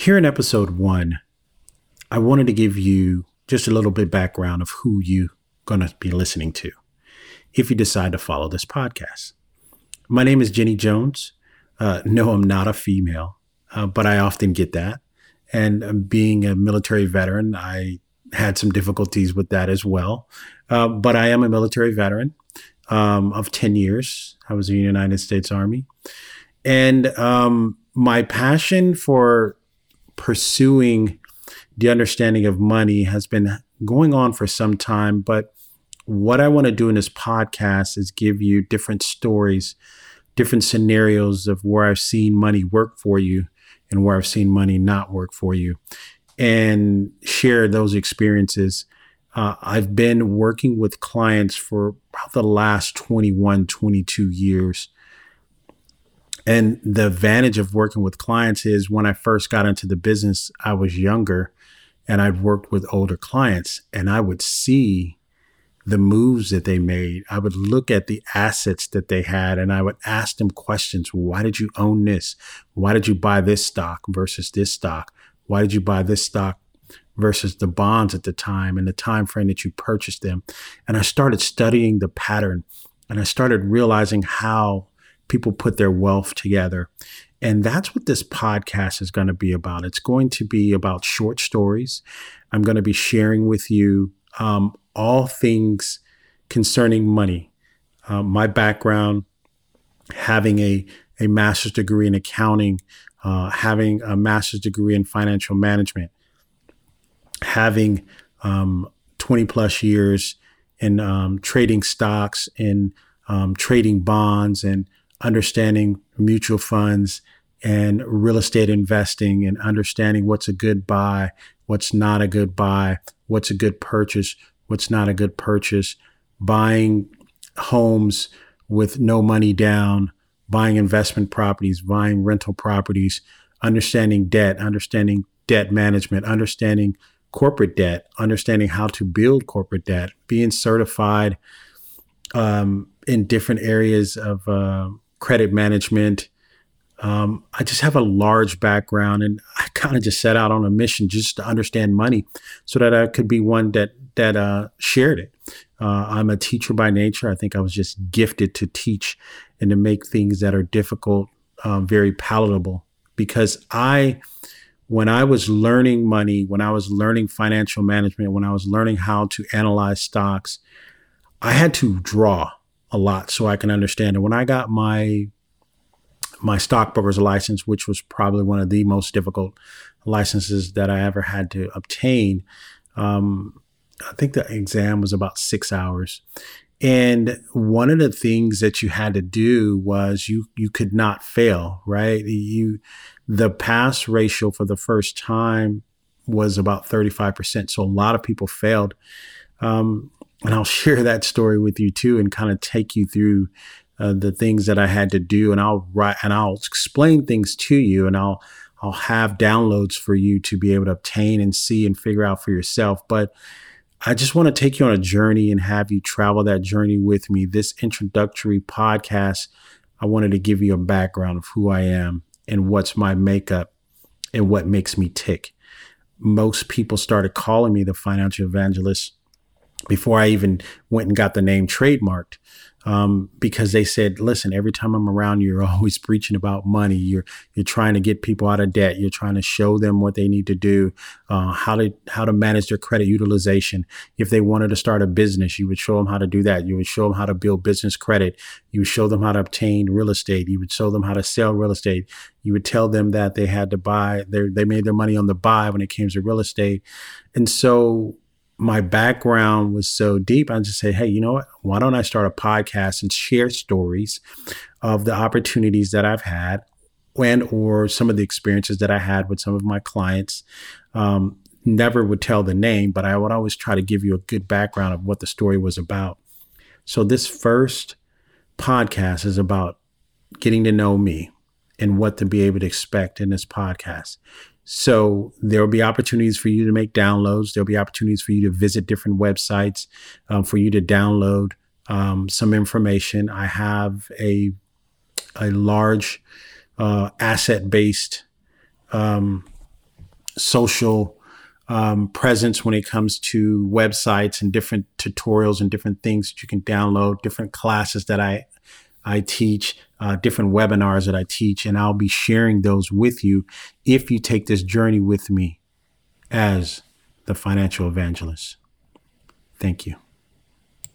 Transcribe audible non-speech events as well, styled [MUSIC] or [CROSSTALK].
Here in episode one, I wanted to give you just a little bit background of who you're going to be listening to if you decide to follow this podcast. My name is Jenny Jones. Uh, no, I'm not a female, uh, but I often get that. And uh, being a military veteran, I had some difficulties with that as well. Uh, but I am a military veteran um, of 10 years. I was in the United States Army. And um, my passion for pursuing the understanding of money has been going on for some time. But what I want to do in this podcast is give you different stories, different scenarios of where I've seen money work for you and where I've seen money not work for you, and share those experiences. Uh, I've been working with clients for about the last 21, 22 years. And the advantage of working with clients is when I first got into the business, I was younger and I'd worked with older clients and I would see the moves that they made. I would look at the assets that they had and I would ask them questions. Why did you own this? Why did you buy this stock versus this stock? Why did you buy this stock versus the bonds at the time and the time frame that you purchased them? And I started studying the pattern and I started realizing how people put their wealth together. And that's what this podcast is going to be about. It's going to be about short stories. I'm going to be sharing with you um, all things concerning money. Uh, my background, having a, a master's degree in accounting, uh, having a master's degree in financial management, having um, 20 plus years in um, trading stocks and um, trading bonds and understanding mutual funds and real estate investing and understanding what's a good buy, what's not a good buy, what's a good purchase, what's not a good purchase, buying homes with no money down, buying investment properties, buying rental properties, understanding debt, understanding debt management, understanding corporate debt, understanding how to build corporate debt, being certified um, in different areas of uh, credit management. Um, I just have a large background, and I kind of just set out on a mission just to understand money, so that I could be one that that uh, shared it. Uh, I'm a teacher by nature. I think I was just gifted to teach and to make things that are difficult uh, very palatable. Because I, when I was learning money, when I was learning financial management, when I was learning how to analyze stocks, I had to draw a lot so I can understand it. When I got my my stockbroker's license, which was probably one of the most difficult licenses that I ever had to obtain, um, I think the exam was about six hours. And one of the things that you had to do was you you could not fail, right? You the pass ratio for the first time was about 35%. So a lot of people failed. Um, and I'll [LAUGHS] share that story with you too, and kind of take you through uh, the things that I had to do, and I'll write and I'll explain things to you, and I'll I'll have downloads for you to be able to obtain and see and figure out for yourself. But I just want to take you on a journey and have you travel that journey with me. This introductory podcast, I wanted to give you a background of who I am and what's my makeup and what makes me tick. Most people started calling me the financial evangelist before I even went and got the name trademarked. Um, because they said, listen, every time I'm around you, you're [LAUGHS] always preaching about money. You're you're trying to get people out of debt. You're trying to show them what they need to do, uh, how to how to manage their credit utilization. If they wanted to start a business, you would show them how to do that. You would show them how to build business credit. You would show them how to obtain real estate. You would show them how to sell real estate. You would tell them that they had to buy. They they made their money on the buy when it came to real estate, and so my background was so deep, I just say, hey, you know what? Why don't I start a podcast and share stories of the opportunities that I've had and or some of the experiences that I had with some of my clients. Um, never would tell the name, but I would always try to give you a good background of what the story was about. So this first podcast is about getting to know me and what to be able to expect in this podcast. So there will be opportunities for you to make downloads. There'll be opportunities for you to visit different websites, um, for you to download um, some information. I have a a large uh, asset based um, social um, presence when it comes to websites and different tutorials and different things that you can download, different classes that I I teach, uh, different webinars that I teach, and I'll be sharing those with you if you take this journey with me as the financial evangelist. Thank you.